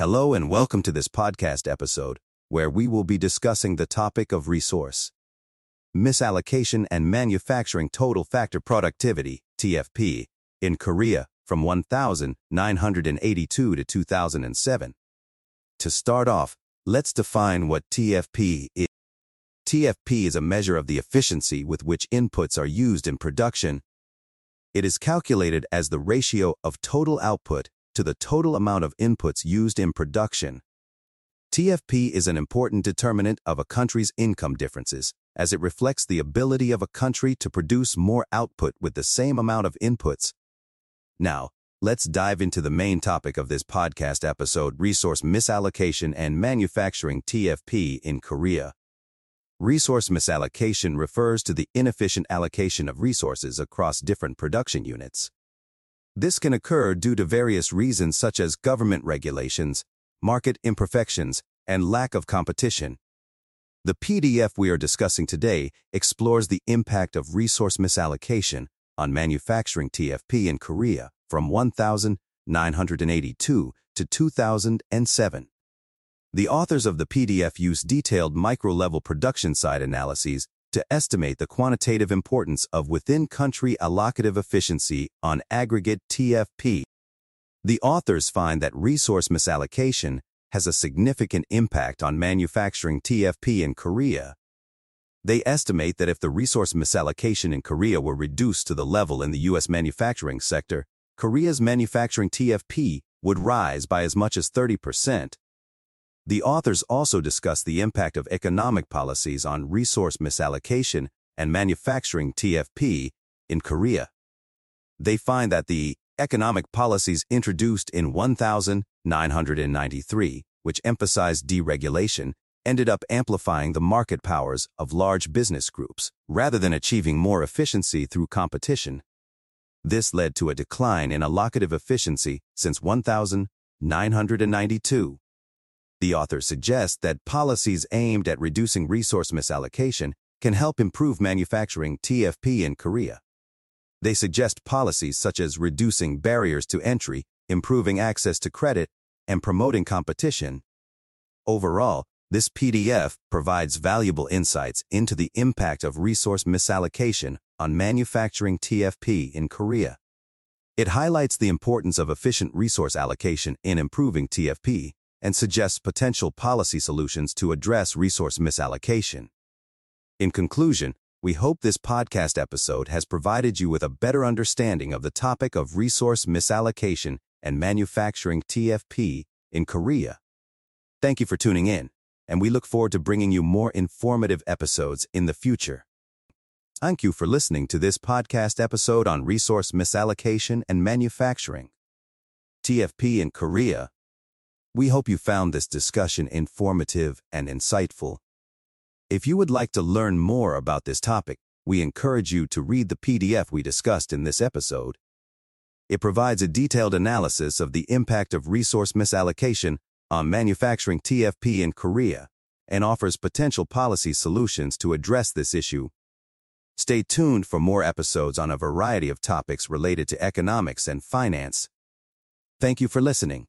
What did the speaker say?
Hello and welcome to this podcast episode, where we will be discussing the topic of resource misallocation and manufacturing total factor productivity, TFP, in Korea from 1982 to 2007. To start off, let's define what TFP is. TFP is a measure of the efficiency with which inputs are used in production. It is calculated as the ratio of total output to the total amount of inputs used in production. TFP is an important determinant of a country's income differences, as it reflects the ability of a country to produce more output with the same amount of inputs. Now, let's dive into the main topic of this podcast episode, resource misallocation and manufacturing TFP in Korea. Resource misallocation refers to the inefficient allocation of resources across different production units. This can occur due to various reasons such as government regulations, market imperfections, and lack of competition. The PDF we are discussing today explores the impact of resource misallocation on manufacturing TFP in Korea from 1982 to 2007. The authors of the PDF use detailed micro-level production side analyses to estimate the quantitative importance of within-country allocative efficiency on aggregate TFP. The authors find that resource misallocation has a significant impact on manufacturing TFP in Korea. They estimate that if the resource misallocation in Korea were reduced to the level in the U.S. manufacturing sector, Korea's manufacturing TFP would rise by as much as 30%. The authors also discuss the impact of economic policies on resource misallocation and manufacturing TFP in Korea. They find that the economic policies introduced in 1993, which emphasized deregulation, ended up amplifying the market powers of large business groups rather than achieving more efficiency through competition. This led to a decline in allocative efficiency since 1992. The author suggests that policies aimed at reducing resource misallocation can help improve manufacturing TFP in Korea. They suggest policies such as reducing barriers to entry, improving access to credit, and promoting competition. Overall, this PDF provides valuable insights into the impact of resource misallocation on manufacturing TFP in Korea. It highlights the importance of efficient resource allocation in improving TFP and suggests potential policy solutions to address resource misallocation. In conclusion, we hope this podcast episode has provided you with a better understanding of the topic of resource misallocation and manufacturing TFP in Korea. Thank you for tuning in, and we look forward to bringing you more informative episodes in the future. Thank you for listening to this podcast episode on resource misallocation and manufacturing. TFP in Korea. We hope you found this discussion informative and insightful. If you would like to learn more about this topic, we encourage you to read the PDF we discussed in this episode. It provides a detailed analysis of the impact of resource misallocation on manufacturing TFP in Korea and offers potential policy solutions to address this issue. Stay tuned for more episodes on a variety of topics related to economics and finance. Thank you for listening,